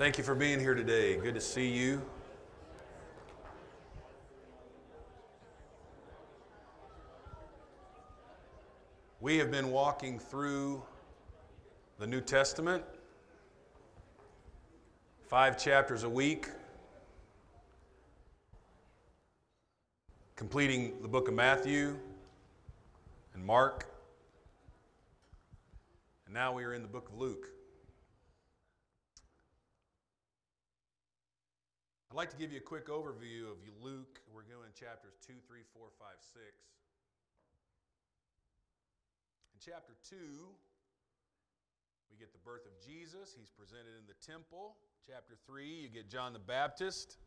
Thank you for being here today. Good to see you. We have been walking through the New Testament, five chapters a week, completing the book of Matthew and Mark, and now we are in the book of Luke. I'd like to give you a quick overview of Luke. We're going chapters 2, 3, 4, 5, 6. In chapter 2, we get the birth of Jesus. He's presented in the temple. Chapter 3, you get John the Baptist.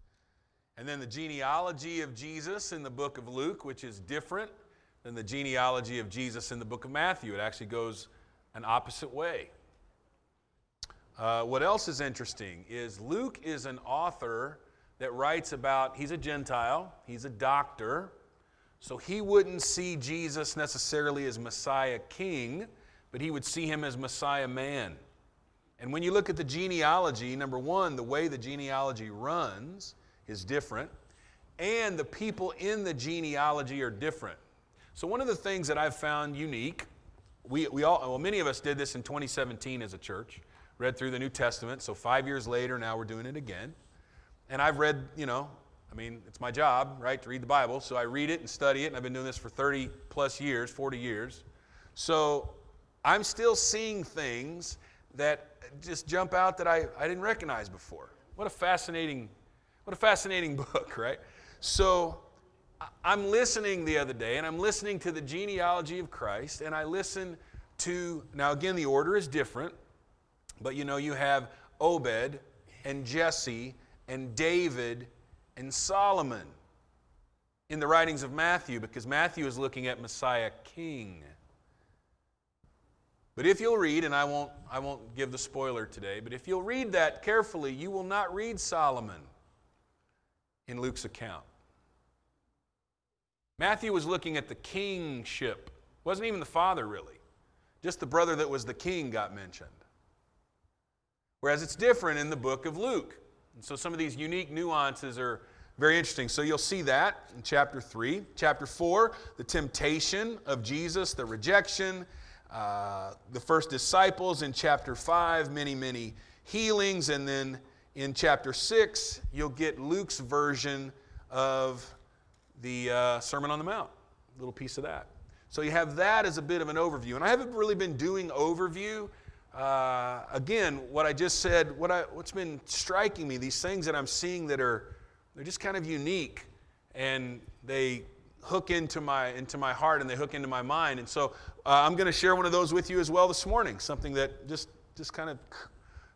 And then the genealogy of Jesus in the book of Luke, which is different than the genealogy of Jesus in the book of Matthew. It actually goes an opposite way. Uh, what else is interesting is Luke is an author that writes about, he's a Gentile, he's a doctor, so he wouldn't see Jesus necessarily as Messiah King, but he would see him as Messiah man. And when you look at the genealogy, number one, the way the genealogy runs is different, and the people in the genealogy are different. So, one of the things that I've found unique, we, we all, well, many of us did this in 2017 as a church, read through the New Testament. So, five years later, now we're doing it again. And I've read, you know, I mean, it's my job, right, to read the Bible. So I read it and study it, and I've been doing this for 30 plus years, 40 years. So I'm still seeing things that just jump out that I, I didn't recognize before. What a fascinating, what a fascinating book, right? So I'm listening the other day, and I'm listening to the genealogy of Christ, and I listen to, now again, the order is different, but you know, you have Obed and Jesse and David and Solomon in the writings of Matthew because Matthew is looking at Messiah King. But if you'll read, and I won't, I won't give the spoiler today, but if you'll read that carefully, you will not read Solomon in Luke's account. Matthew was looking at the kingship. Wasn't even the father, really. Just the brother that was the king got mentioned. Whereas it's different in the book of Luke. And so some of these unique nuances are very interesting. So you'll see that in chapter 3. Chapter 4, the temptation of Jesus, the rejection, uh, the first disciples. In chapter 5, many, many healings. And then in chapter 6, you'll get Luke's version of the uh, Sermon on the Mount, a little piece of that. So you have that as a bit of an overview. And I haven't really been doing overview uh, again, what I just said, what I, what's been striking me, these things that I'm seeing that are, they're just kind of unique and they hook into my, into my heart and they hook into my mind. And so uh, I'm going to share one of those with you as well this morning, something that just, just kind of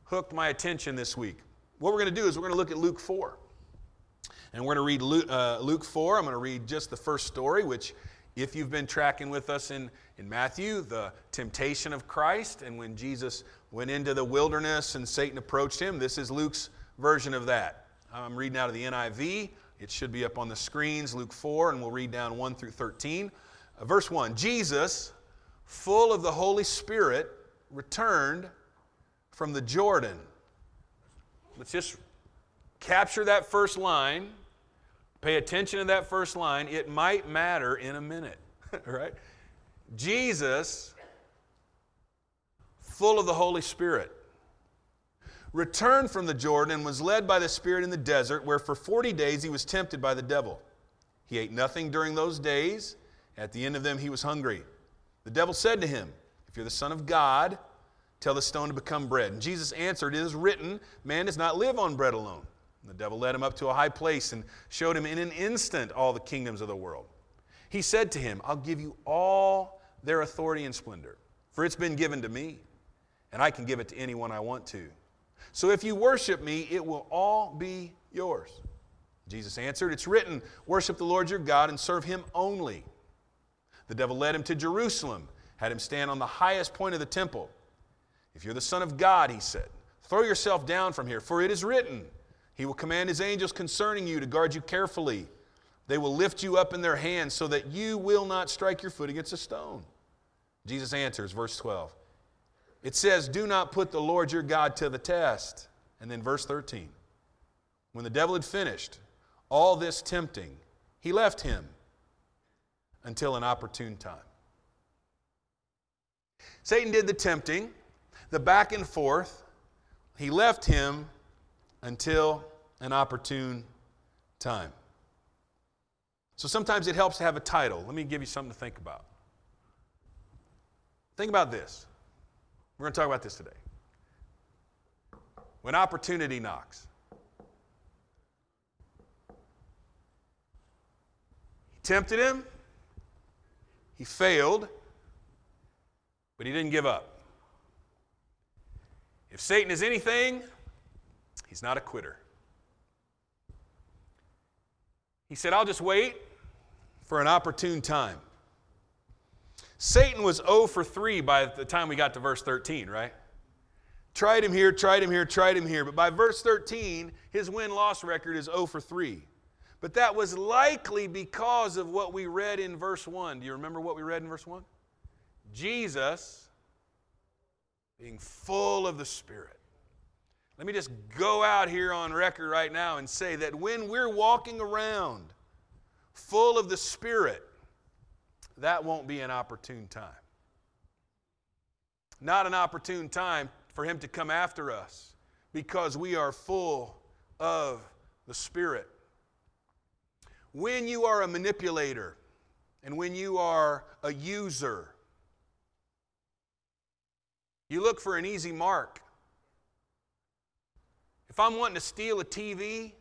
hooked my attention this week. What we're going to do is we're going to look at Luke 4. And we're going to read Luke, uh, Luke 4. I'm going to read just the first story, which, if you've been tracking with us in in Matthew, the temptation of Christ, and when Jesus went into the wilderness and Satan approached him. This is Luke's version of that. I'm reading out of the NIV. It should be up on the screens, Luke 4, and we'll read down 1 through 13. Uh, verse 1 Jesus, full of the Holy Spirit, returned from the Jordan. Let's just capture that first line. Pay attention to that first line. It might matter in a minute, right? Jesus, full of the Holy Spirit, returned from the Jordan and was led by the Spirit in the desert, where for 40 days he was tempted by the devil. He ate nothing during those days. At the end of them, he was hungry. The devil said to him, If you're the Son of God, tell the stone to become bread. And Jesus answered, It is written, Man does not live on bread alone. The devil led him up to a high place and showed him in an instant all the kingdoms of the world. He said to him, I'll give you all their authority and splendor. For it's been given to me, and I can give it to anyone I want to. So if you worship me, it will all be yours. Jesus answered, It's written, Worship the Lord your God and serve him only. The devil led him to Jerusalem, had him stand on the highest point of the temple. If you're the Son of God, he said, throw yourself down from here, for it is written, He will command His angels concerning you to guard you carefully. They will lift you up in their hands so that you will not strike your foot against a stone. Jesus answers, verse 12. It says, Do not put the Lord your God to the test. And then verse 13. When the devil had finished all this tempting, he left him until an opportune time. Satan did the tempting, the back and forth. He left him until an opportune time. So sometimes it helps to have a title. Let me give you something to think about. Think about this. We're going to talk about this today. When opportunity knocks, he tempted him, he failed, but he didn't give up. If Satan is anything, he's not a quitter. He said, I'll just wait for an opportune time. Satan was 0 for 3 by the time we got to verse 13, right? Tried him here, tried him here, tried him here. But by verse 13, his win loss record is 0 for 3. But that was likely because of what we read in verse 1. Do you remember what we read in verse 1? Jesus being full of the Spirit. Let me just go out here on record right now and say that when we're walking around full of the Spirit, that won't be an opportune time. Not an opportune time for Him to come after us because we are full of the Spirit. When you are a manipulator and when you are a user, you look for an easy mark. If I'm wanting to steal a TV,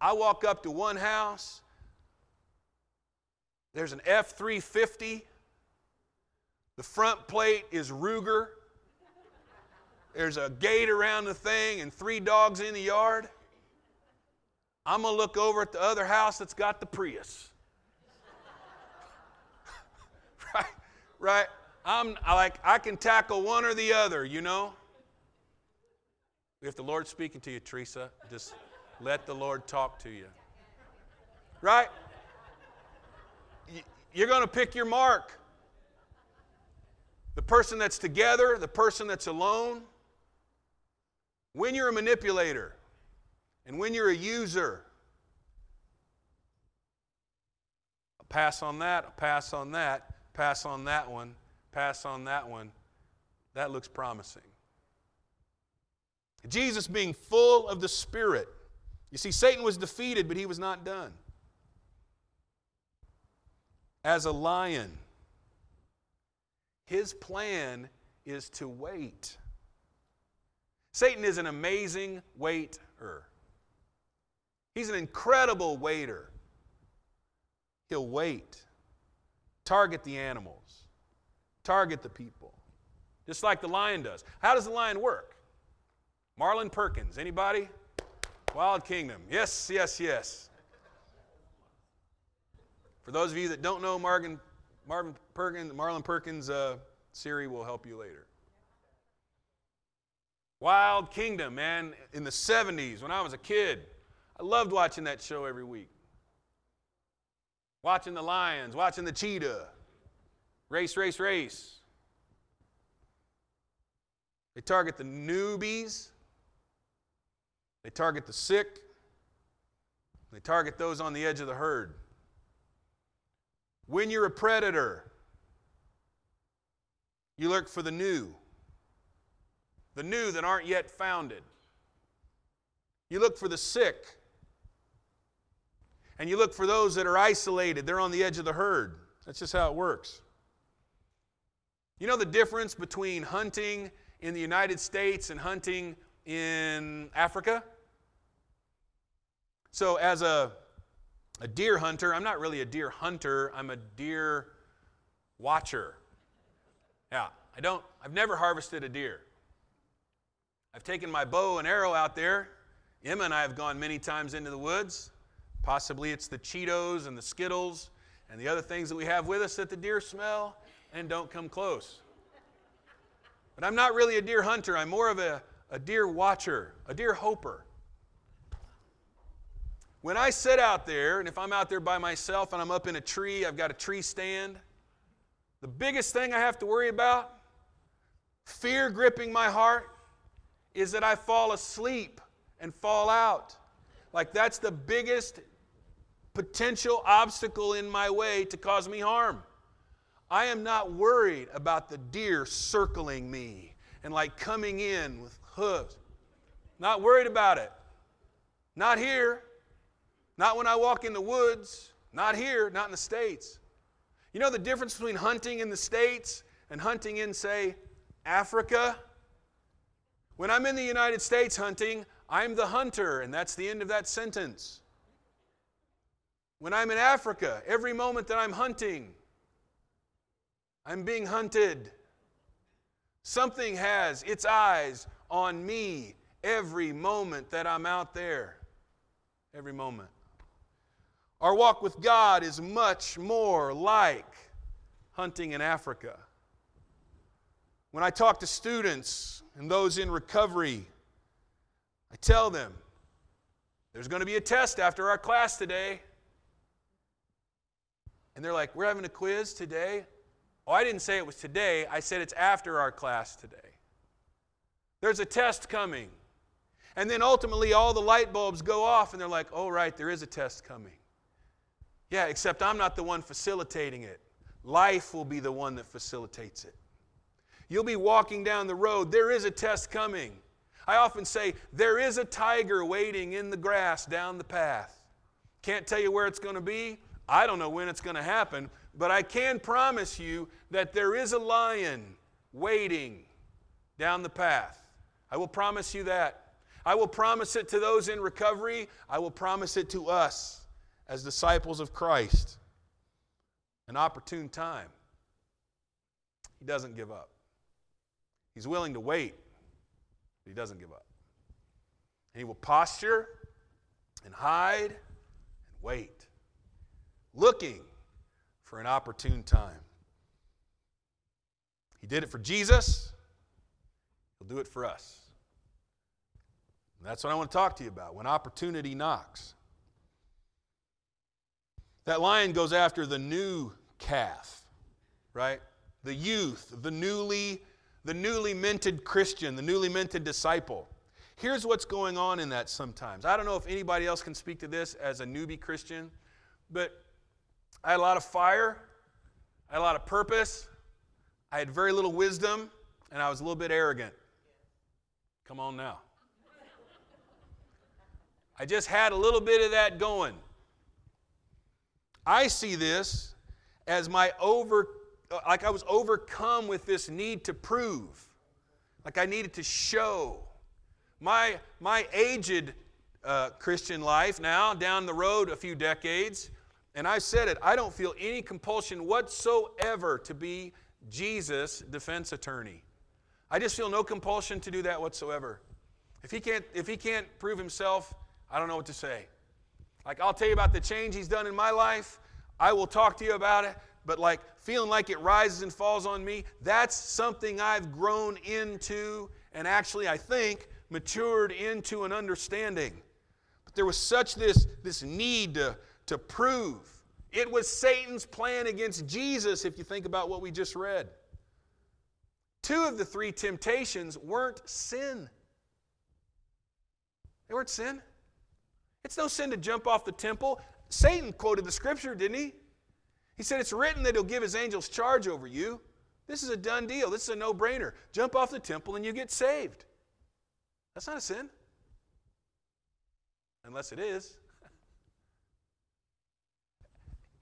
I walk up to one house, there's an F 350, the front plate is Ruger, there's a gate around the thing, and three dogs in the yard. I'm going to look over at the other house that's got the Prius. right? Right? I'm like, I can tackle one or the other, you know? If the Lord's speaking to you, Teresa, just let the Lord talk to you. Right? You're going to pick your mark. The person that's together, the person that's alone. When you're a manipulator and when you're a user, a pass on that, a pass on that, pass on that one pass on that one. That looks promising. Jesus being full of the Spirit. You see, Satan was defeated, but he was not done. As a lion, his plan is to wait. Satan is an amazing waiter. He's an incredible waiter. He'll wait, target the animals, target the people, just like the lion does. How does the lion work? Marlin Perkins, anybody? Wild Kingdom. Yes, yes, yes. For those of you that don't know Marvin, Marvin Perkins, Marlin Perkins, uh, Siri will help you later. Wild Kingdom, man, in the 70s when I was a kid. I loved watching that show every week. Watching the lions, watching the cheetah, Race, race, race. They target the newbies. They target the sick. They target those on the edge of the herd. When you're a predator, you look for the new, the new that aren't yet founded. You look for the sick. And you look for those that are isolated. They're on the edge of the herd. That's just how it works. You know the difference between hunting in the United States and hunting in Africa? So, as a, a deer hunter, I'm not really a deer hunter, I'm a deer watcher. Yeah, I don't, I've never harvested a deer. I've taken my bow and arrow out there. Emma and I have gone many times into the woods. Possibly it's the Cheetos and the Skittles and the other things that we have with us that the deer smell and don't come close. But I'm not really a deer hunter, I'm more of a, a deer watcher, a deer hoper. When I sit out there, and if I'm out there by myself and I'm up in a tree, I've got a tree stand, the biggest thing I have to worry about, fear gripping my heart, is that I fall asleep and fall out. Like that's the biggest potential obstacle in my way to cause me harm. I am not worried about the deer circling me and like coming in with hooves. Not worried about it. Not here. Not when I walk in the woods. Not here. Not in the States. You know the difference between hunting in the States and hunting in, say, Africa? When I'm in the United States hunting, I'm the hunter, and that's the end of that sentence. When I'm in Africa, every moment that I'm hunting, I'm being hunted. Something has its eyes on me every moment that I'm out there. Every moment. Our walk with God is much more like hunting in Africa. When I talk to students and those in recovery, I tell them there's going to be a test after our class today. And they're like, We're having a quiz today? Oh, I didn't say it was today. I said it's after our class today. There's a test coming. And then ultimately, all the light bulbs go off, and they're like, oh, right, there is a test coming. Yeah, except I'm not the one facilitating it. Life will be the one that facilitates it. You'll be walking down the road, there is a test coming. I often say, there is a tiger waiting in the grass down the path. Can't tell you where it's going to be. I don't know when it's going to happen, but I can promise you that there is a lion waiting down the path. I will promise you that. I will promise it to those in recovery. I will promise it to us as disciples of Christ. An opportune time. He doesn't give up. He's willing to wait, but he doesn't give up. And he will posture and hide and wait, looking for an opportune time. He did it for Jesus, he'll do it for us. And that's what I want to talk to you about when opportunity knocks. That lion goes after the new calf, right? The youth, the newly the newly minted Christian, the newly minted disciple. Here's what's going on in that sometimes. I don't know if anybody else can speak to this as a newbie Christian, but I had a lot of fire, I had a lot of purpose, I had very little wisdom, and I was a little bit arrogant. Come on now. I just had a little bit of that going. I see this as my over, like I was overcome with this need to prove, like I needed to show. My, my aged uh, Christian life now, down the road a few decades, and I said it, I don't feel any compulsion whatsoever to be Jesus' defense attorney. I just feel no compulsion to do that whatsoever. If he can't, if he can't prove himself, I don't know what to say. Like, I'll tell you about the change he's done in my life. I will talk to you about it. But, like, feeling like it rises and falls on me, that's something I've grown into and actually, I think, matured into an understanding. But there was such this, this need to, to prove. It was Satan's plan against Jesus, if you think about what we just read. Two of the three temptations weren't sin. They weren't sin. It's no sin to jump off the temple. Satan quoted the scripture, didn't he? He said, It's written that he'll give his angels charge over you. This is a done deal. This is a no brainer. Jump off the temple and you get saved. That's not a sin. Unless it is.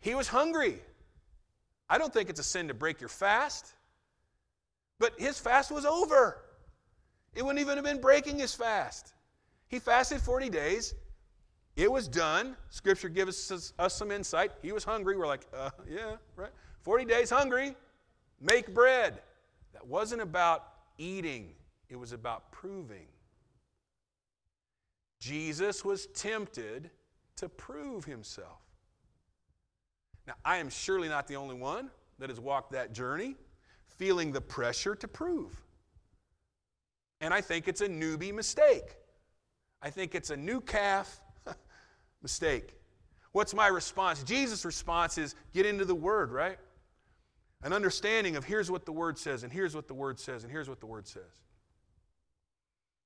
he was hungry. I don't think it's a sin to break your fast. But his fast was over. It wouldn't even have been breaking his fast. He fasted 40 days. It was done. Scripture gives us, us some insight. He was hungry. We're like, uh, yeah, right. 40 days hungry, make bread. That wasn't about eating, it was about proving. Jesus was tempted to prove himself. Now, I am surely not the only one that has walked that journey, feeling the pressure to prove. And I think it's a newbie mistake. I think it's a new calf mistake. What's my response? Jesus' response is get into the Word, right? An understanding of here's what the Word says, and here's what the Word says, and here's what the Word says.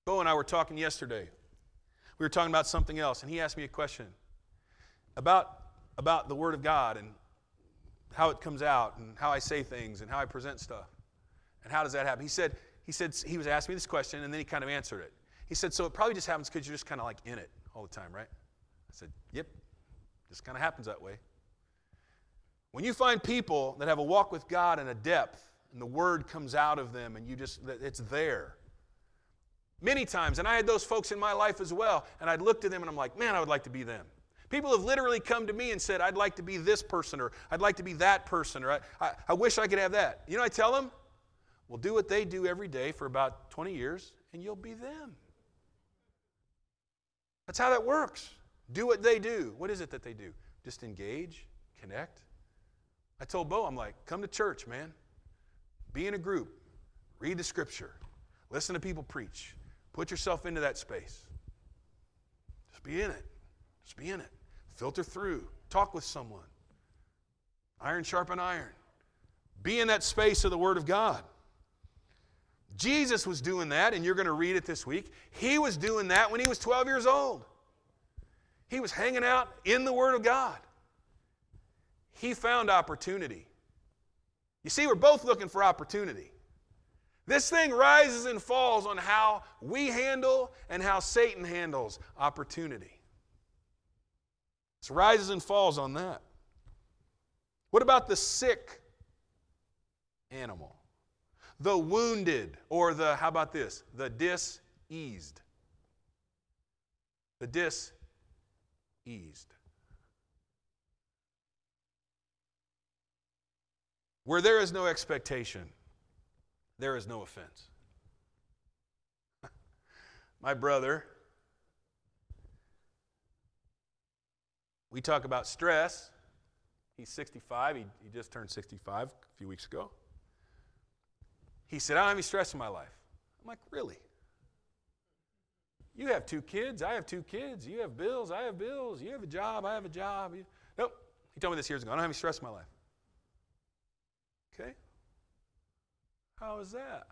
Bo and I were talking yesterday. We were talking about something else, and he asked me a question about, about the Word of God and how it comes out and how I say things and how I present stuff. And how does that happen? He said, he said he was asking me this question and then he kind of answered it. He said, So it probably just happens because you're just kind of like in it all the time, right? Said, Yep, just kind of happens that way. When you find people that have a walk with God and a depth, and the word comes out of them, and you just, it's there. Many times, and I had those folks in my life as well, and I'd look to them and I'm like, man, I would like to be them. People have literally come to me and said, I'd like to be this person, or I'd like to be that person, or I, I, I wish I could have that. You know, I tell them, well, do what they do every day for about 20 years, and you'll be them. That's how that works. Do what they do. What is it that they do? Just engage, connect. I told Bo, I'm like, come to church, man. Be in a group. Read the scripture. Listen to people preach. Put yourself into that space. Just be in it. Just be in it. Filter through. Talk with someone. Iron sharpen iron. Be in that space of the Word of God. Jesus was doing that, and you're going to read it this week. He was doing that when he was 12 years old. He was hanging out in the Word of God. He found opportunity. You see, we're both looking for opportunity. This thing rises and falls on how we handle and how Satan handles opportunity. It rises and falls on that. What about the sick animal? The wounded, or the, how about this? The diseased. The diseased. Where there is no expectation, there is no offense. My brother, we talk about stress. He's 65. He, he just turned 65 a few weeks ago. He said, I don't have any stress in my life. I'm like, really? You have two kids. I have two kids. You have bills. I have bills. You have a job. I have a job. You... Nope. He told me this years ago. I don't have any stress in my life. Okay. How is that?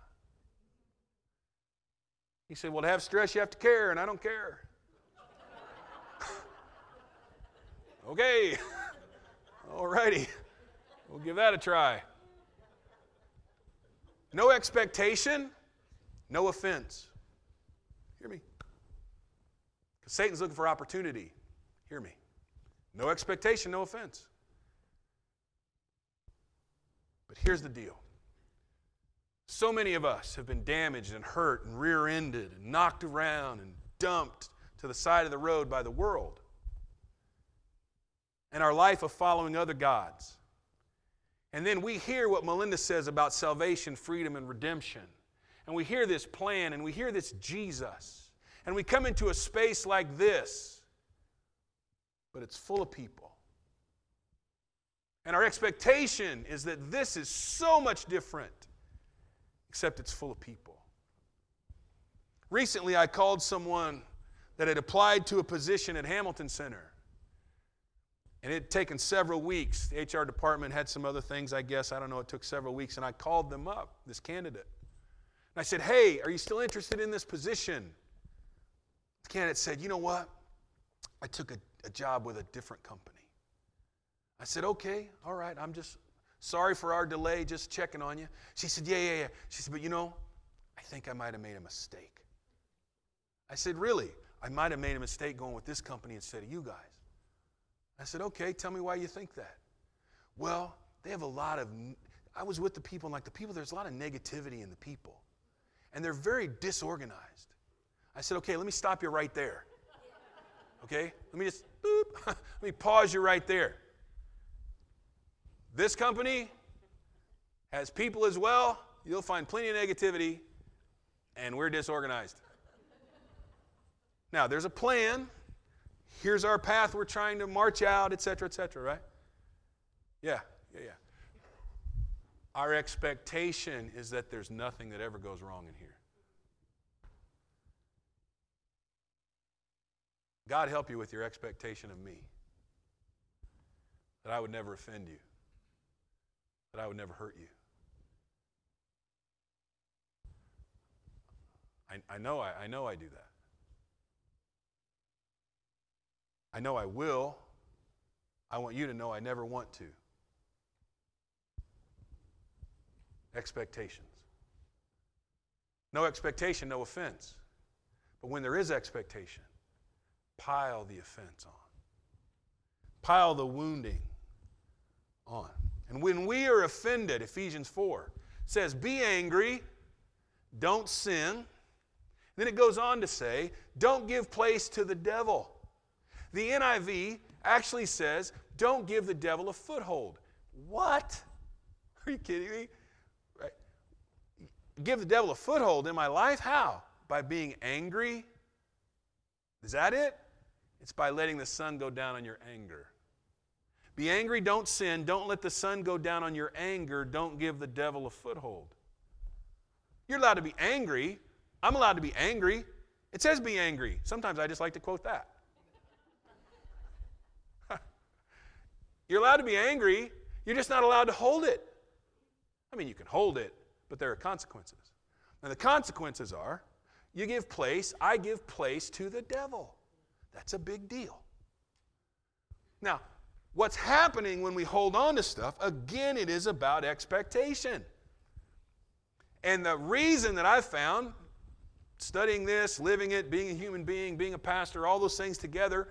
He said, Well, to have stress, you have to care, and I don't care. okay. All righty. We'll give that a try. No expectation, no offense. Because Satan's looking for opportunity. Hear me. No expectation, no offense. But here's the deal so many of us have been damaged and hurt and rear ended and knocked around and dumped to the side of the road by the world. And our life of following other gods. And then we hear what Melinda says about salvation, freedom, and redemption. And we hear this plan and we hear this Jesus. And we come into a space like this, but it's full of people. And our expectation is that this is so much different except it's full of people. Recently, I called someone that had applied to a position at Hamilton Center. And it had taken several weeks. The HR department had some other things, I guess. I don't know. It took several weeks. And I called them up, this candidate. And I said, Hey, are you still interested in this position? The candidate said, You know what? I took a, a job with a different company. I said, Okay, all right. I'm just Sorry for our delay, just checking on you. She said, Yeah, yeah, yeah. She said, But you know, I think I might have made a mistake. I said, Really? I might have made a mistake going with this company instead of you guys. I said, Okay, tell me why you think that. Well, they have a lot of, I was with the people, and like the people, there's a lot of negativity in the people. And they're very disorganized. I said, Okay, let me stop you right there. Okay? Let me just, boop, let me pause you right there. This company has people as well. You'll find plenty of negativity, and we're disorganized. Now, there's a plan. Here's our path we're trying to march out, et cetera, et cetera, right? Yeah, yeah, yeah. Our expectation is that there's nothing that ever goes wrong in here. God help you with your expectation of me, that I would never offend you that I would never hurt you. I I, know I, I know I do that. I know I will. I want you to know I never want to. Expectations. No expectation, no offense. But when there is expectation, pile the offense on, pile the wounding on. And when we are offended, Ephesians 4 says, Be angry, don't sin. Then it goes on to say, Don't give place to the devil. The NIV actually says, Don't give the devil a foothold. What? Are you kidding me? Right? Give the devil a foothold in my life? How? By being angry? Is that it? It's by letting the sun go down on your anger. Be angry, don't sin. Don't let the sun go down on your anger. Don't give the devil a foothold. You're allowed to be angry. I'm allowed to be angry. It says be angry. Sometimes I just like to quote that. You're allowed to be angry. You're just not allowed to hold it. I mean, you can hold it, but there are consequences. And the consequences are you give place, I give place to the devil. That's a big deal. Now, what's happening when we hold on to stuff, again, it is about expectation. And the reason that I've found, studying this, living it, being a human being, being a pastor, all those things together,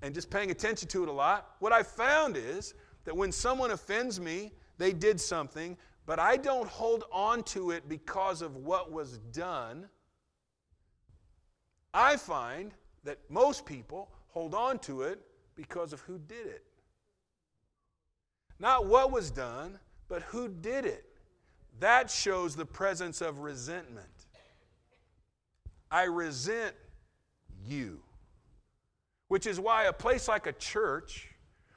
and just paying attention to it a lot, what I found is that when someone offends me, they did something, but I don't hold on to it because of what was done. I find that most people hold on to it because of who did it. Not what was done, but who did it. That shows the presence of resentment. I resent you. Which is why a place like a church,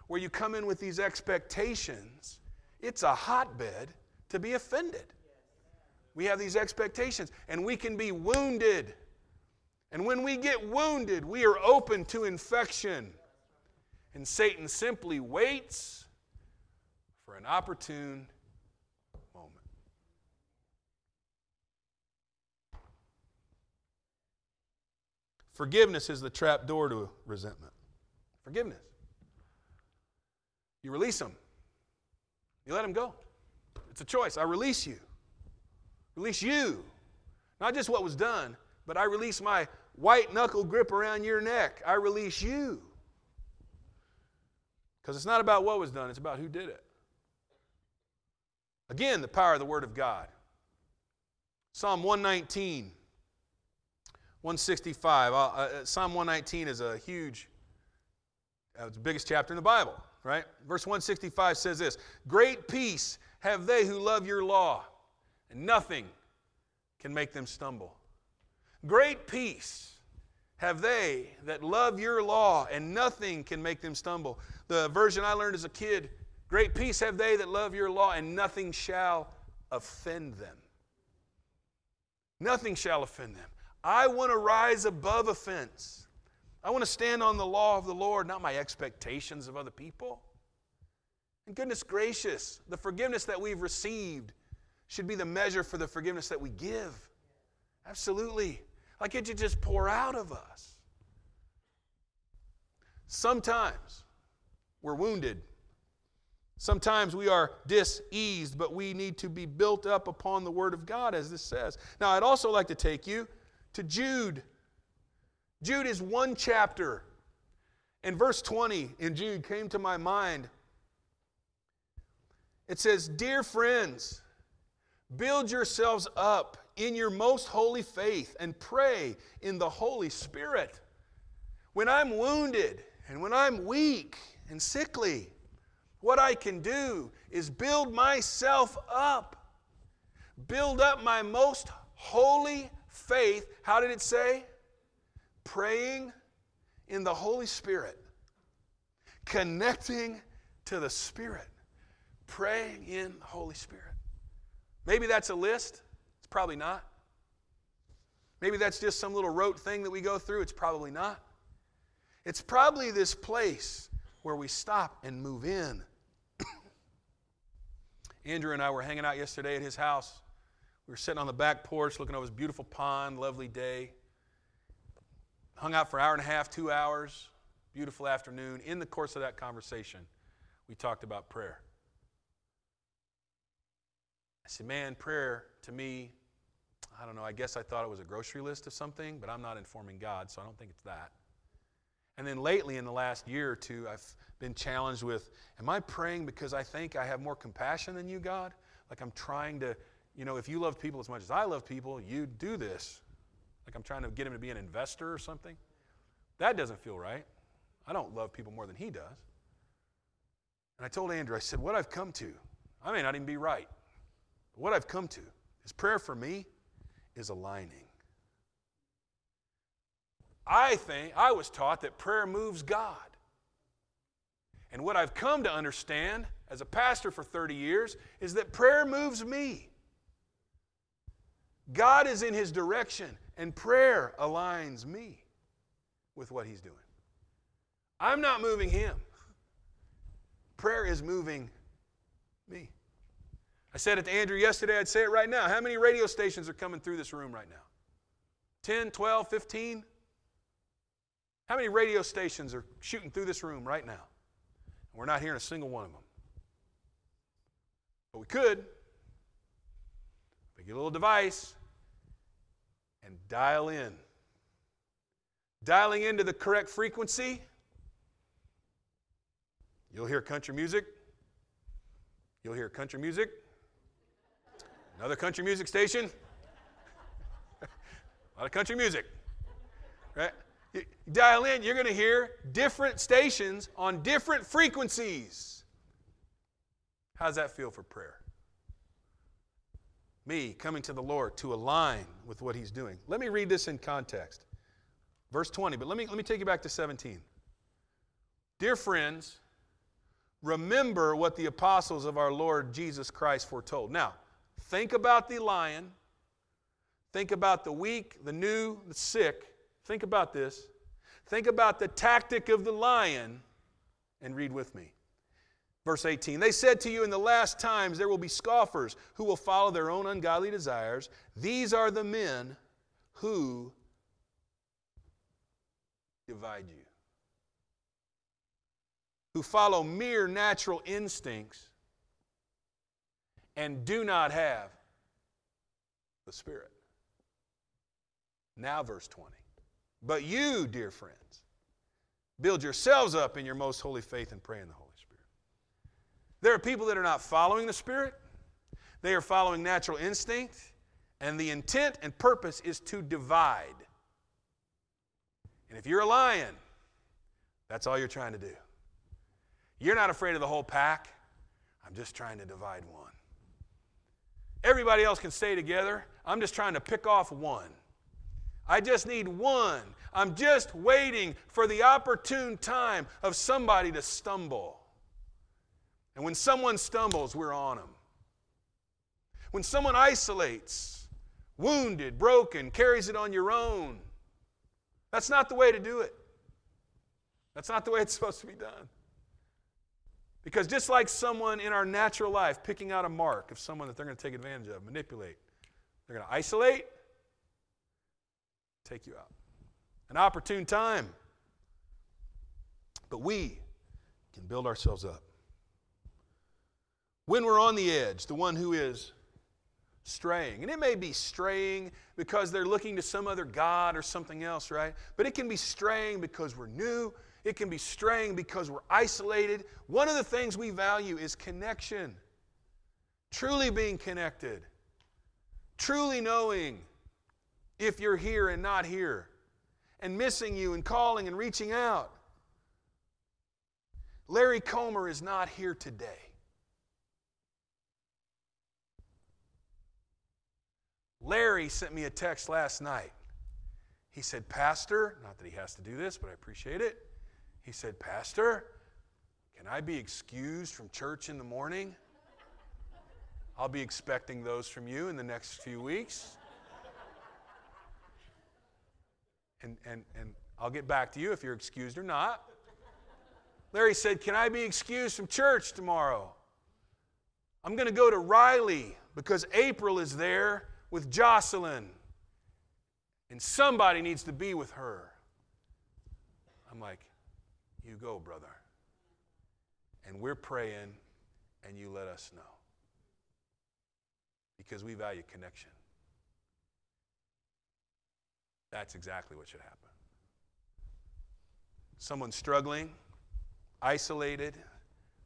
where you come in with these expectations, it's a hotbed to be offended. We have these expectations, and we can be wounded and when we get wounded, we are open to infection. And Satan simply waits for an opportune moment. Forgiveness is the trap door to resentment. Forgiveness. You release them, you let them go. It's a choice. I release you. Release you. Not just what was done, but I release my white knuckle grip around your neck. I release you. Because it's not about what was done, it's about who did it. Again, the power of the Word of God. Psalm 119, 165. Uh, uh, Psalm 119 is a huge, uh, it's the biggest chapter in the Bible, right? Verse 165 says this Great peace have they who love your law, and nothing can make them stumble. Great peace have they that love your law, and nothing can make them stumble. The version I learned as a kid Great peace have they that love your law, and nothing shall offend them. Nothing shall offend them. I want to rise above offense. I want to stand on the law of the Lord, not my expectations of other people. And goodness gracious, the forgiveness that we've received should be the measure for the forgiveness that we give. Absolutely. Like it should just pour out of us. Sometimes we're wounded. Sometimes we are diseased, but we need to be built up upon the Word of God, as this says. Now, I'd also like to take you to Jude. Jude is one chapter. And verse 20 in Jude came to my mind. It says, Dear friends, build yourselves up in your most holy faith and pray in the Holy Spirit. When I'm wounded and when I'm weak and sickly, what I can do is build myself up. Build up my most holy faith. How did it say? Praying in the Holy Spirit, connecting to the Spirit, praying in the Holy Spirit. Maybe that's a list. It's probably not. Maybe that's just some little rote thing that we go through. It's probably not. It's probably this place where we stop and move in. Andrew and I were hanging out yesterday at his house. We were sitting on the back porch looking over this beautiful pond, lovely day. Hung out for an hour and a half, two hours, beautiful afternoon. In the course of that conversation, we talked about prayer. I said, Man, prayer to me, I don't know, I guess I thought it was a grocery list of something, but I'm not informing God, so I don't think it's that. And then lately, in the last year or two, I've been challenged with Am I praying because I think I have more compassion than you, God? Like I'm trying to, you know, if you love people as much as I love people, you do this. Like I'm trying to get him to be an investor or something. That doesn't feel right. I don't love people more than he does. And I told Andrew, I said, What I've come to, I may not even be right, but what I've come to is prayer for me is aligning. I think, I was taught that prayer moves God. And what I've come to understand as a pastor for 30 years is that prayer moves me. God is in his direction, and prayer aligns me with what he's doing. I'm not moving him. Prayer is moving me. I said it to Andrew yesterday, I'd say it right now. How many radio stations are coming through this room right now? 10, 12, 15? How many radio stations are shooting through this room right now? And We're not hearing a single one of them. But we could. We get a little device and dial in. Dialing into the correct frequency, you'll hear country music. You'll hear country music. Another country music station. a lot of country music. Right? You dial in, you're going to hear different stations on different frequencies. How does that feel for prayer? Me coming to the Lord to align with what He's doing. Let me read this in context. Verse 20, but let me, let me take you back to 17. Dear friends, remember what the apostles of our Lord Jesus Christ foretold. Now, think about the lion, think about the weak, the new, the sick Think about this. Think about the tactic of the lion and read with me. Verse 18 They said to you, In the last times there will be scoffers who will follow their own ungodly desires. These are the men who divide you, who follow mere natural instincts and do not have the Spirit. Now, verse 20. But you, dear friends, build yourselves up in your most holy faith and pray in the Holy Spirit. There are people that are not following the Spirit, they are following natural instinct, and the intent and purpose is to divide. And if you're a lion, that's all you're trying to do. You're not afraid of the whole pack. I'm just trying to divide one. Everybody else can stay together. I'm just trying to pick off one. I just need one. I'm just waiting for the opportune time of somebody to stumble. And when someone stumbles, we're on them. When someone isolates, wounded, broken, carries it on your own, that's not the way to do it. That's not the way it's supposed to be done. Because just like someone in our natural life picking out a mark of someone that they're going to take advantage of, manipulate, they're going to isolate, take you out. An opportune time. But we can build ourselves up. When we're on the edge, the one who is straying, and it may be straying because they're looking to some other God or something else, right? But it can be straying because we're new. It can be straying because we're isolated. One of the things we value is connection, truly being connected, truly knowing if you're here and not here, and missing you and calling and reaching out. Larry Comer is not here today. Larry sent me a text last night. He said, Pastor, not that he has to do this, but I appreciate it. He said, Pastor, can I be excused from church in the morning? I'll be expecting those from you in the next few weeks and, and, and I'll get back to you if you're excused or not. Larry said, Can I be excused from church tomorrow? I'm going to go to Riley because April is there with Jocelyn, and somebody needs to be with her. I'm like, You go, brother. And we're praying, and you let us know. Because we value connection. That's exactly what should happen. Someone struggling, isolated,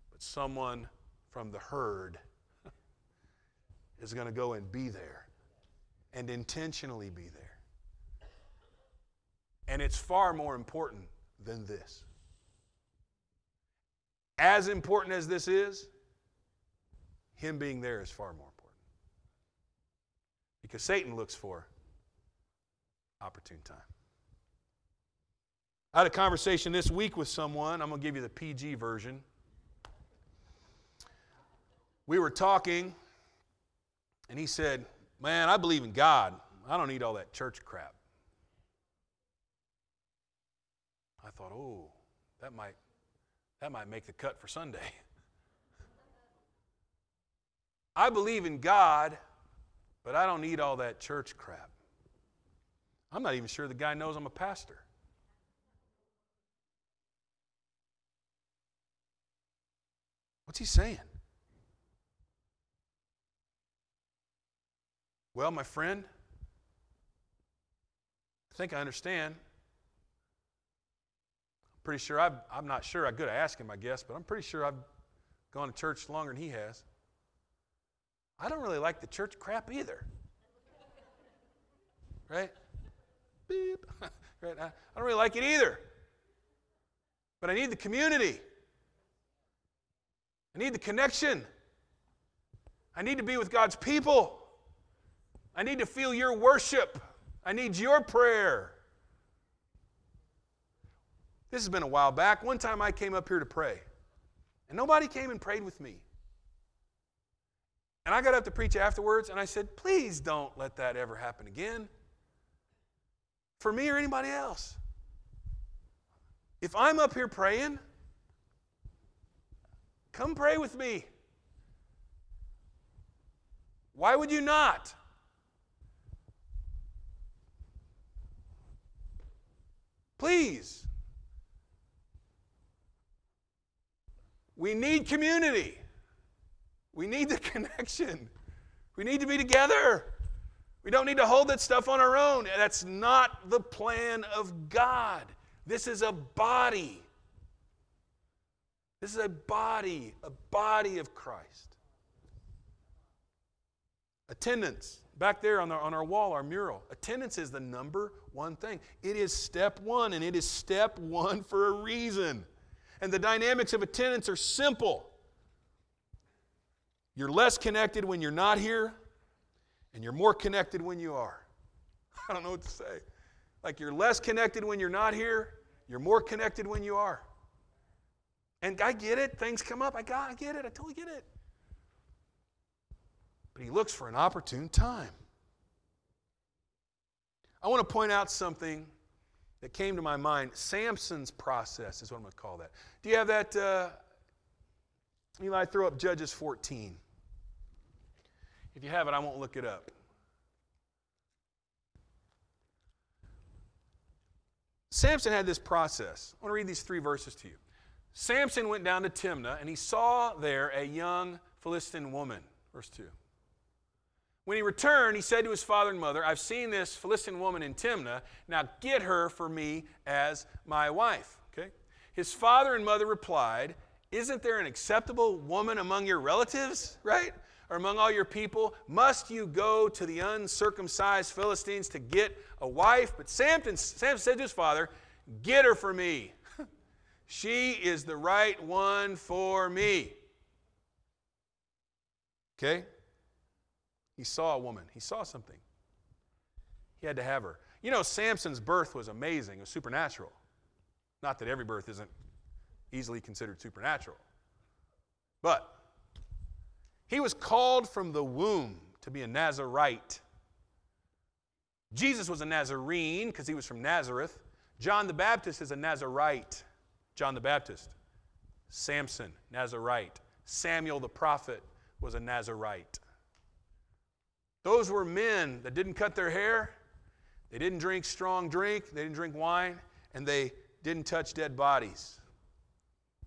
but someone from the herd is going to go and be there and intentionally be there. And it's far more important than this. As important as this is, him being there is far more important. Because Satan looks for opportune time. I had a conversation this week with someone. I'm going to give you the PG version. We were talking, and he said, Man, I believe in God. I don't need all that church crap. I thought, oh, that might, that might make the cut for Sunday. I believe in God, but I don't need all that church crap. I'm not even sure the guy knows I'm a pastor. What's he saying? Well, my friend, I think I understand. I'm pretty sure I've, I'm not sure I could ask him, I guess, but I'm pretty sure I've gone to church longer than he has. I don't really like the church crap either. Right? Beep. right? I don't really like it either. But I need the community. I need the connection. I need to be with God's people. I need to feel your worship. I need your prayer. This has been a while back. One time I came up here to pray, and nobody came and prayed with me. And I got up to preach afterwards, and I said, Please don't let that ever happen again for me or anybody else. If I'm up here praying, come pray with me. Why would you not? Please. We need community. We need the connection. We need to be together. We don't need to hold that stuff on our own. That's not the plan of God. This is a body. This is a body, a body of Christ. Attendance. Back there on our, on our wall, our mural. Attendance is the number one thing. It is step one, and it is step one for a reason. And the dynamics of attendance are simple. You're less connected when you're not here, and you're more connected when you are. I don't know what to say. Like you're less connected when you're not here, you're more connected when you are. And I get it. Things come up. I got I get it. I totally get it. But he looks for an opportune time. I want to point out something that came to my mind. Samson's process is what I'm going to call that. Do you have that? Uh, Eli, throw up Judges 14. If you have it, I won't look it up. Samson had this process. I want to read these three verses to you. Samson went down to Timnah and he saw there a young Philistine woman. Verse 2. When he returned, he said to his father and mother, I've seen this Philistine woman in Timnah. Now get her for me as my wife. Okay? His father and mother replied, Isn't there an acceptable woman among your relatives? Right? or among all your people? Must you go to the uncircumcised Philistines to get a wife? But Samson, Samson said to his father, Get her for me. she is the right one for me. Okay? He saw a woman, he saw something. He had to have her. You know, Samson's birth was amazing, it was supernatural. Not that every birth isn't easily considered supernatural. But he was called from the womb to be a Nazarite. Jesus was a Nazarene because he was from Nazareth. John the Baptist is a Nazarite. John the Baptist. Samson, Nazarite. Samuel the prophet was a Nazarite. Those were men that didn't cut their hair, they didn't drink strong drink, they didn't drink wine, and they didn't touch dead bodies.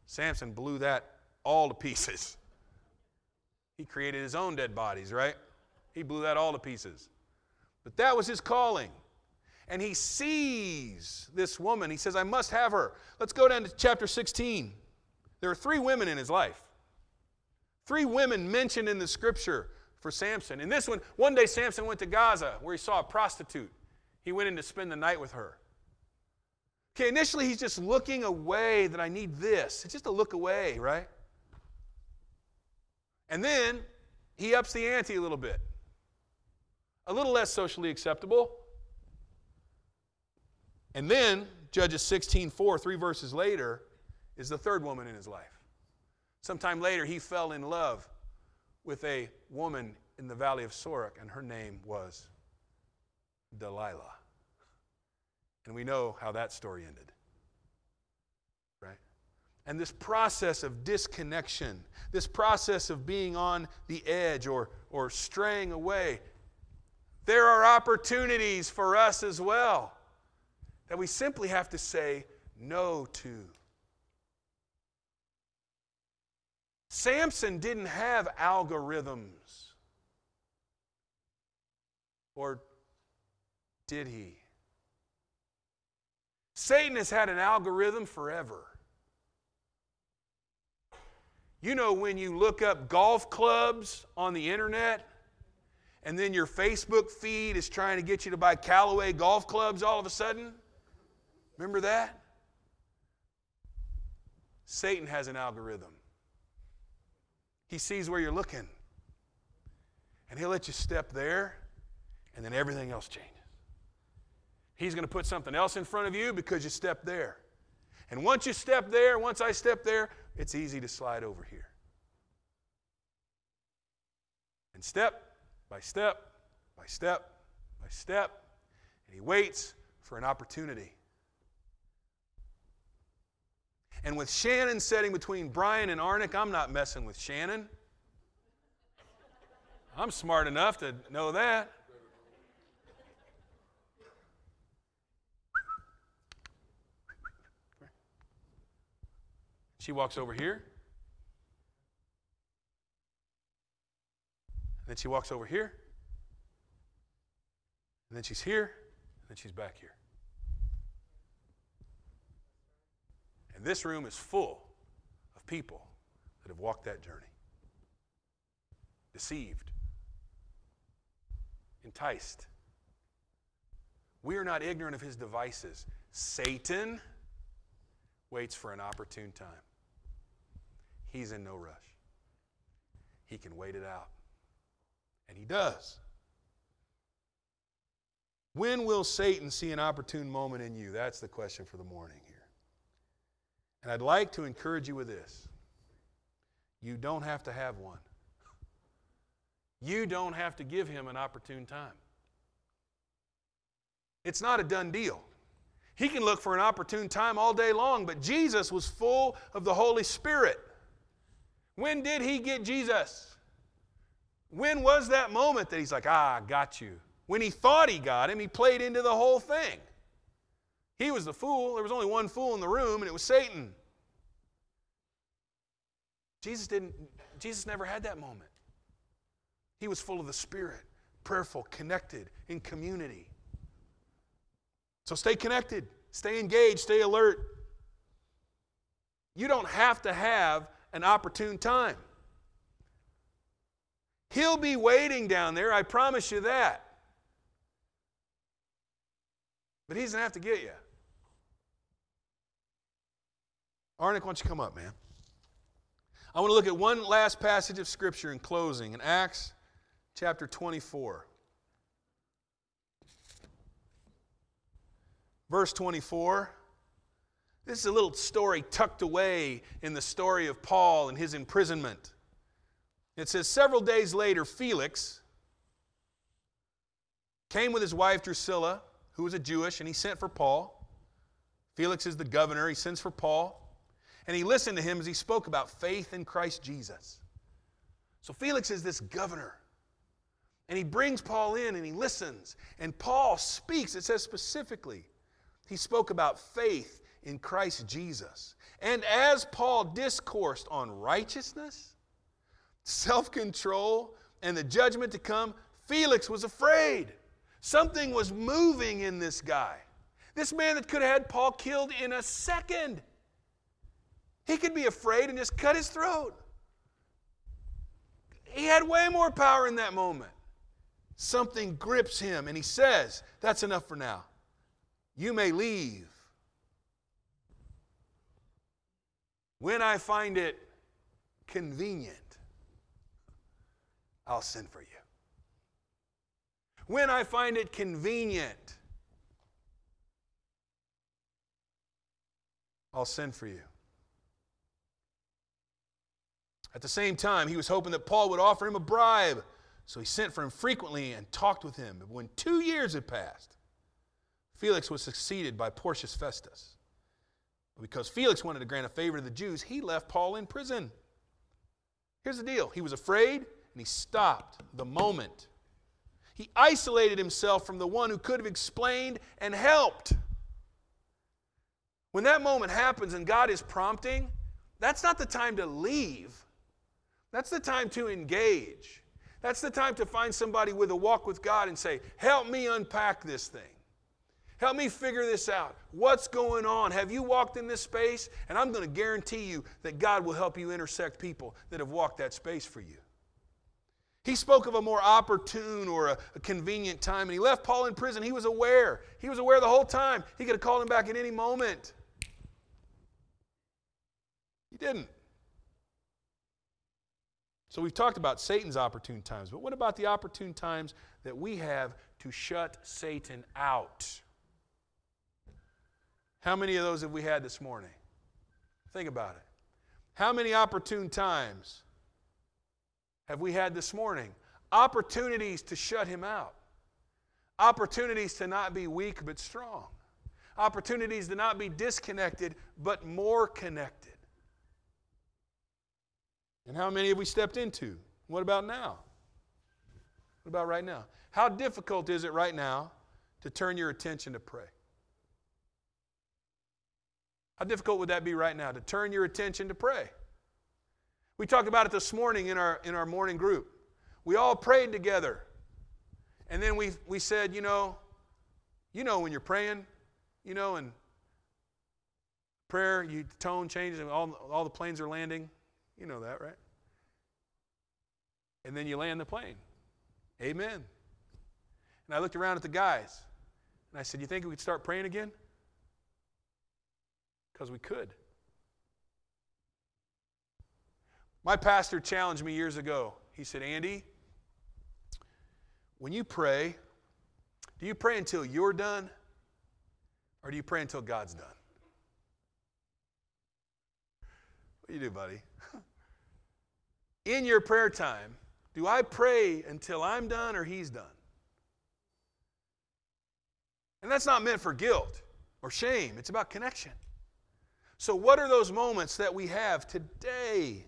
Samson blew that all to pieces. He created his own dead bodies, right? He blew that all to pieces. But that was his calling. And he sees this woman. He says, I must have her. Let's go down to chapter 16. There are three women in his life. Three women mentioned in the scripture for Samson. In this one, one day Samson went to Gaza where he saw a prostitute. He went in to spend the night with her. Okay, initially he's just looking away that I need this. It's just a look away, right? And then he ups the ante a little bit. A little less socially acceptable. And then, Judges 16 4, three verses later, is the third woman in his life. Sometime later, he fell in love with a woman in the valley of Sorek, and her name was Delilah. And we know how that story ended. Right? And this process of disconnection, this process of being on the edge or, or straying away, there are opportunities for us as well that we simply have to say no to. Samson didn't have algorithms. Or did he? Satan has had an algorithm forever. You know, when you look up golf clubs on the internet, and then your Facebook feed is trying to get you to buy Callaway golf clubs all of a sudden? Remember that? Satan has an algorithm. He sees where you're looking. And he'll let you step there, and then everything else changes. He's going to put something else in front of you because you stepped there. And once you step there, once I step there, it's easy to slide over here. And step by step by step by step, and he waits for an opportunity. And with Shannon sitting between Brian and Arnick, I'm not messing with Shannon. I'm smart enough to know that. She walks over here. And then she walks over here. And then she's here. And then she's back here. And this room is full of people that have walked that journey. Deceived, enticed. We are not ignorant of his devices. Satan waits for an opportune time. He's in no rush. He can wait it out. And he does. When will Satan see an opportune moment in you? That's the question for the morning. And I'd like to encourage you with this you don't have to have one, you don't have to give him an opportune time. It's not a done deal. He can look for an opportune time all day long, but Jesus was full of the Holy Spirit. When did he get Jesus? When was that moment that he's like, ah, I got you? When he thought he got him, he played into the whole thing. He was the fool. There was only one fool in the room, and it was Satan. Jesus didn't, Jesus never had that moment. He was full of the Spirit, prayerful, connected, in community. So stay connected, stay engaged, stay alert. You don't have to have an opportune time. He'll be waiting down there, I promise you that. But he doesn't have to get you. Arnick, why don't you come up, man? I want to look at one last passage of Scripture in closing in Acts chapter 24. Verse 24. This is a little story tucked away in the story of Paul and his imprisonment. It says, Several days later, Felix came with his wife Drusilla, who was a Jewish, and he sent for Paul. Felix is the governor, he sends for Paul. And he listened to him as he spoke about faith in Christ Jesus. So Felix is this governor. And he brings Paul in and he listens. And Paul speaks, it says specifically, he spoke about faith in Christ Jesus. And as Paul discoursed on righteousness, self control, and the judgment to come, Felix was afraid. Something was moving in this guy. This man that could have had Paul killed in a second. He could be afraid and just cut his throat. He had way more power in that moment. Something grips him, and he says, That's enough for now. You may leave. When I find it convenient, I'll send for you. When I find it convenient, I'll send for you. At the same time, he was hoping that Paul would offer him a bribe. So he sent for him frequently and talked with him. But when two years had passed, Felix was succeeded by Porcius Festus. Because Felix wanted to grant a favor to the Jews, he left Paul in prison. Here's the deal he was afraid and he stopped the moment. He isolated himself from the one who could have explained and helped. When that moment happens and God is prompting, that's not the time to leave. That's the time to engage. That's the time to find somebody with a walk with God and say, Help me unpack this thing. Help me figure this out. What's going on? Have you walked in this space? And I'm going to guarantee you that God will help you intersect people that have walked that space for you. He spoke of a more opportune or a, a, convenient time, and he left Paul in prison. He was aware. He was aware the whole time. He could have called him back at any moment. He didn't. So we've talked about Satan's opportune times, but what about the opportune times that we have to shut Satan out? How many of those have we had this morning? Think about it. How many opportune times have we had this morning? Opportunities to shut him out. Opportunities to not be weak but strong. Opportunities to not be disconnected but more connected. And how many have we stepped into? What about now? What about right now? How difficult is it right now to turn your attention to pray? How difficult would that be right now to turn your attention to pray? We talked about it this morning in our, in our morning group. We all prayed together. And then we, we said, you know, you know when you're praying, you know, and prayer, you tone changes and all, all the planes are landing. You know that, right? And then you land the plane. Amen. And I looked around at the guys and I said, You think we could start praying again? Because we could. My pastor challenged me years ago. He said, Andy, when you pray, do you pray until you're done or do you pray until God's done? What do you do, buddy? in your prayer time, do I pray until I'm done or he's done? And that's not meant for guilt or shame, it's about connection. So, what are those moments that we have today?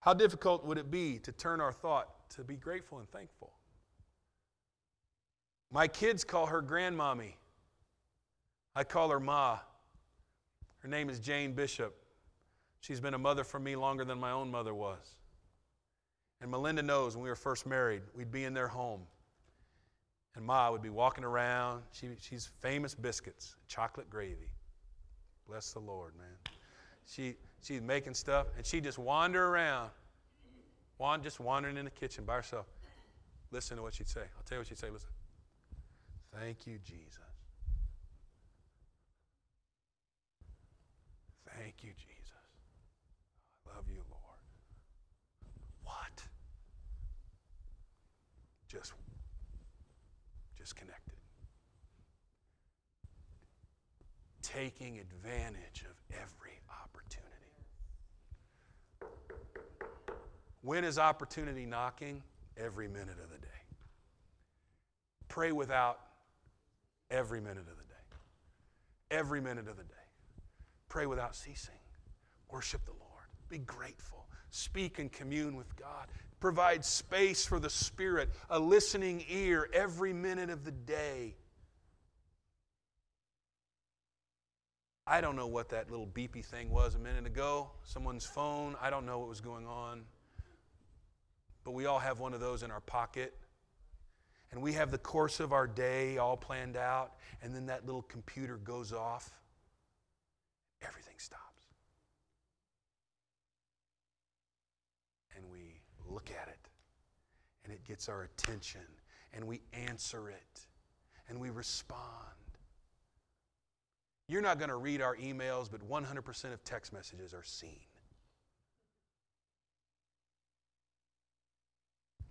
How difficult would it be to turn our thought to be grateful and thankful? My kids call her grandmommy. I call her Ma. Her name is Jane Bishop. She's been a mother for me longer than my own mother was. And Melinda knows when we were first married, we'd be in their home. And Ma would be walking around. She, she's famous biscuits, chocolate gravy. Bless the Lord, man. She, she's making stuff, and she'd just wander around, wand, just wandering in the kitchen by herself. Listen to what she'd say. I'll tell you what she'd say. Listen. Thank you, Jesus. Thank you, Jesus. just, just connected. Taking advantage of every opportunity. When is opportunity knocking? Every minute of the day. Pray without every minute of the day. Every minute of the day. Pray without ceasing. Worship the Lord. Be grateful. Speak and commune with God. Provide space for the Spirit, a listening ear every minute of the day. I don't know what that little beepy thing was a minute ago. Someone's phone. I don't know what was going on. But we all have one of those in our pocket. And we have the course of our day all planned out. And then that little computer goes off. Everything stops. And we look at it. And it gets our attention. And we answer it. And we respond. You're not going to read our emails, but 100% of text messages are seen.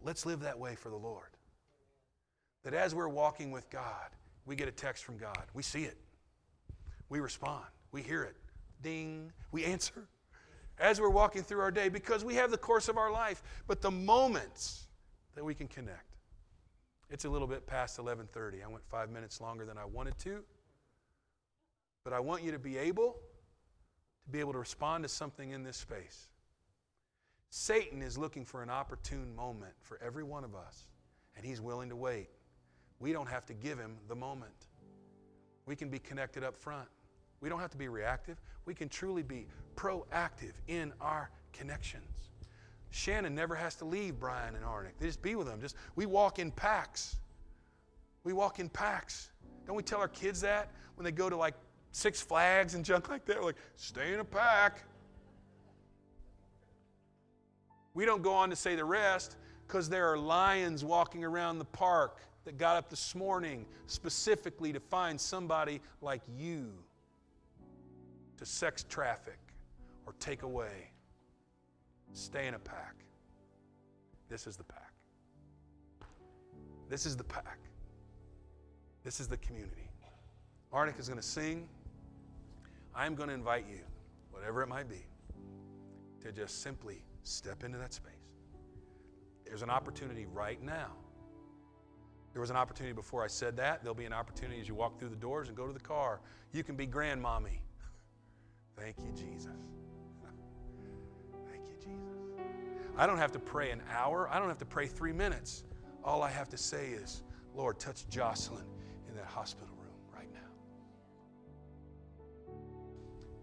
Let's live that way for the Lord. That as we're walking with God, we get a text from God. We see it. We respond. We hear it. Ding. We answer. As we're walking through our day because we have the course of our life, but the moments that we can connect. It's a little bit past 11:30. I went 5 minutes longer than I wanted to. But I want you to be able to be able to respond to something in this space. Satan is looking for an opportune moment for every one of us, and he's willing to wait. We don't have to give him the moment. We can be connected up front. We don't have to be reactive. We can truly be proactive in our connections. Shannon never has to leave Brian and Arnick. They just be with them. Just we walk in packs. We walk in packs. Don't we tell our kids that when they go to like Six Flags and junk like that. We're like, stay in a pack. We don't go on to say the rest because there are lions walking around the park that got up this morning specifically to find somebody like you to sex traffic or take away. Stay in a pack. This is the pack. This is the pack. This is the community. Arnick is going to sing. I'm going to invite you, whatever it might be, to just simply step into that space. There's an opportunity right now. There was an opportunity before I said that. There'll be an opportunity as you walk through the doors and go to the car. You can be grandmommy. Thank you, Jesus. Thank you, Jesus. I don't have to pray an hour. I don't have to pray three minutes. All I have to say is, Lord, touch Jocelyn in that hospital room right now.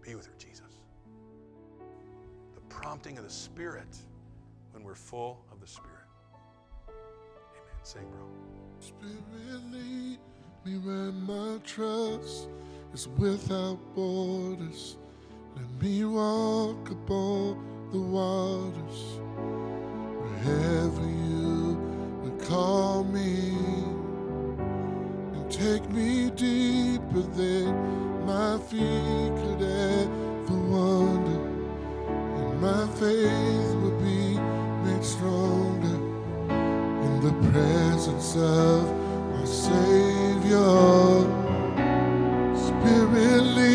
Be with her, Jesus. The prompting of the Spirit when we're full of the Spirit. Amen. Sing, bro. Spirit, lead me where my trust is without borders. Let me walk upon the waters wherever you would call me and take me deeper than my feet could ever wander, and my faith would be made stronger in the presence of my Savior. Spirit, lead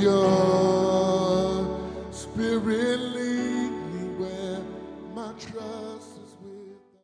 Your spirit,